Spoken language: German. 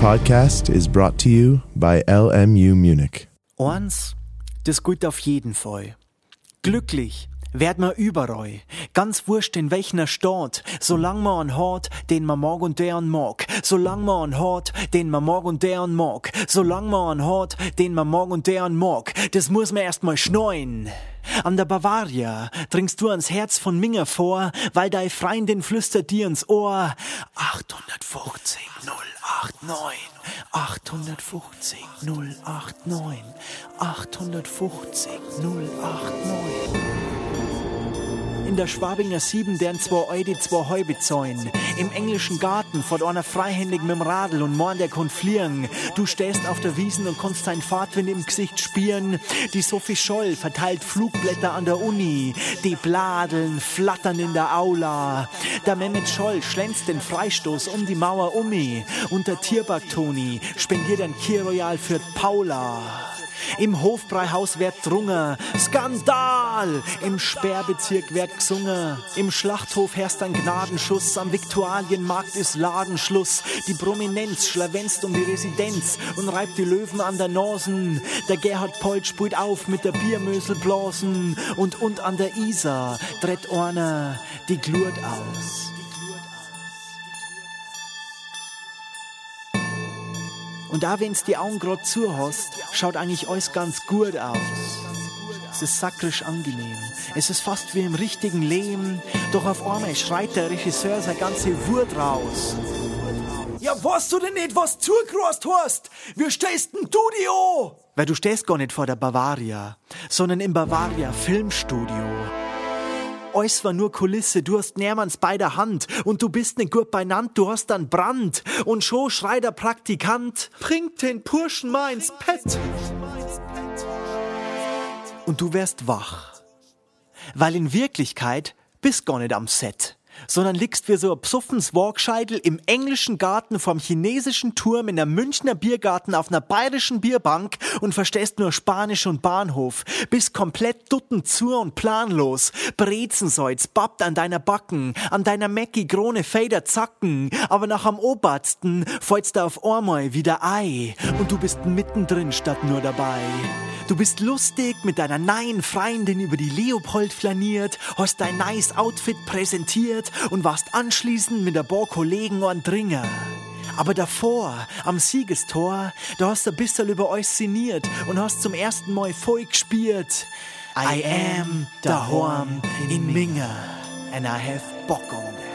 podcast is brought to you by LMU Munich. Eins, das gilt auf jeden Fall. Glücklich werd man überall. Ganz wurscht in welcher Stadt, solang man einen hat, den man mag und der einen mag. Solang man einen hat, den man mag und der einen mag. Solang man einen hat, den man mag und der einen mag. Das muss man erst mal schneuen. An der Bavaria dringst du ans Herz von Minger vor, weil dein Freundin flüstert dir ins Ohr. 850 089 850 089 850 089 in der Schwabinger Sieben deren zwei Eide zwei Häube zäun. Im englischen Garten vor einer freihändig mit dem Radl und morn der kon fliegen. Du stehst auf der Wiesen und konntest dein Fahrtwind im Gesicht spielen. Die Sophie Scholl verteilt Flugblätter an der Uni. Die Bladeln flattern in der Aula. Der Mehmet Scholl schlänzt den Freistoß um die Mauer umi. Und der Tierback Toni spendiert ein Kirroyal für Paula. Im Hofbreihaus wird drungen. Skandal! Im Sperrbezirk wird gesungen. Im Schlachthof herrscht ein Gnadenschuss. Am Viktualienmarkt ist Ladenschluss. Die Prominenz schlawenzt um die Residenz und reibt die Löwen an der Nasen. Der Gerhard Polt spielt auf mit der Biermöselblasen. Und und an der Isar dreht einer die Glurt aus. Und da, wenn's die Augen grad zu hast, schaut eigentlich alles ganz gut aus. Es ist sakrisch angenehm. Es ist fast wie im richtigen Leben. Doch auf einmal schreit der Regisseur seine ganze Wut raus. Ja, weißt du denn nicht, was zugekrost hast? Wie stehst denn du die an? Weil du stehst gar nicht vor der Bavaria, sondern im Bavaria Filmstudio. Alles war nur Kulisse, du hast Nährmanns bei der Hand und du bist nicht gut beinand, du hast dann Brand. Und schon schreit der Praktikant, bringt den Purschen mal ins Pet. Und du wärst wach. Weil in Wirklichkeit bist gar nicht am Set sondern liegst wie so psuffens Walkscheitel im englischen Garten vom chinesischen Turm in der Münchner Biergarten auf einer bayerischen Bierbank und verstehst nur Spanisch und Bahnhof. Bist komplett dutten zu und planlos. Brezensalz babbt an deiner Backen, an deiner Mäcki Krone Fader zacken, aber nach am obersten fällst du auf einmal wieder Ei und du bist mittendrin statt nur dabei. Du bist lustig mit deiner neuen Freundin über die Leopold flaniert, hast dein nice Outfit präsentiert und warst anschließend mit paar Kollegen an Dringer. Aber davor, am Siegestor, da hast du ein bisschen über euch sinniert und hast zum ersten Mal voll gespielt. I am the daheim in Minga and I have Bock on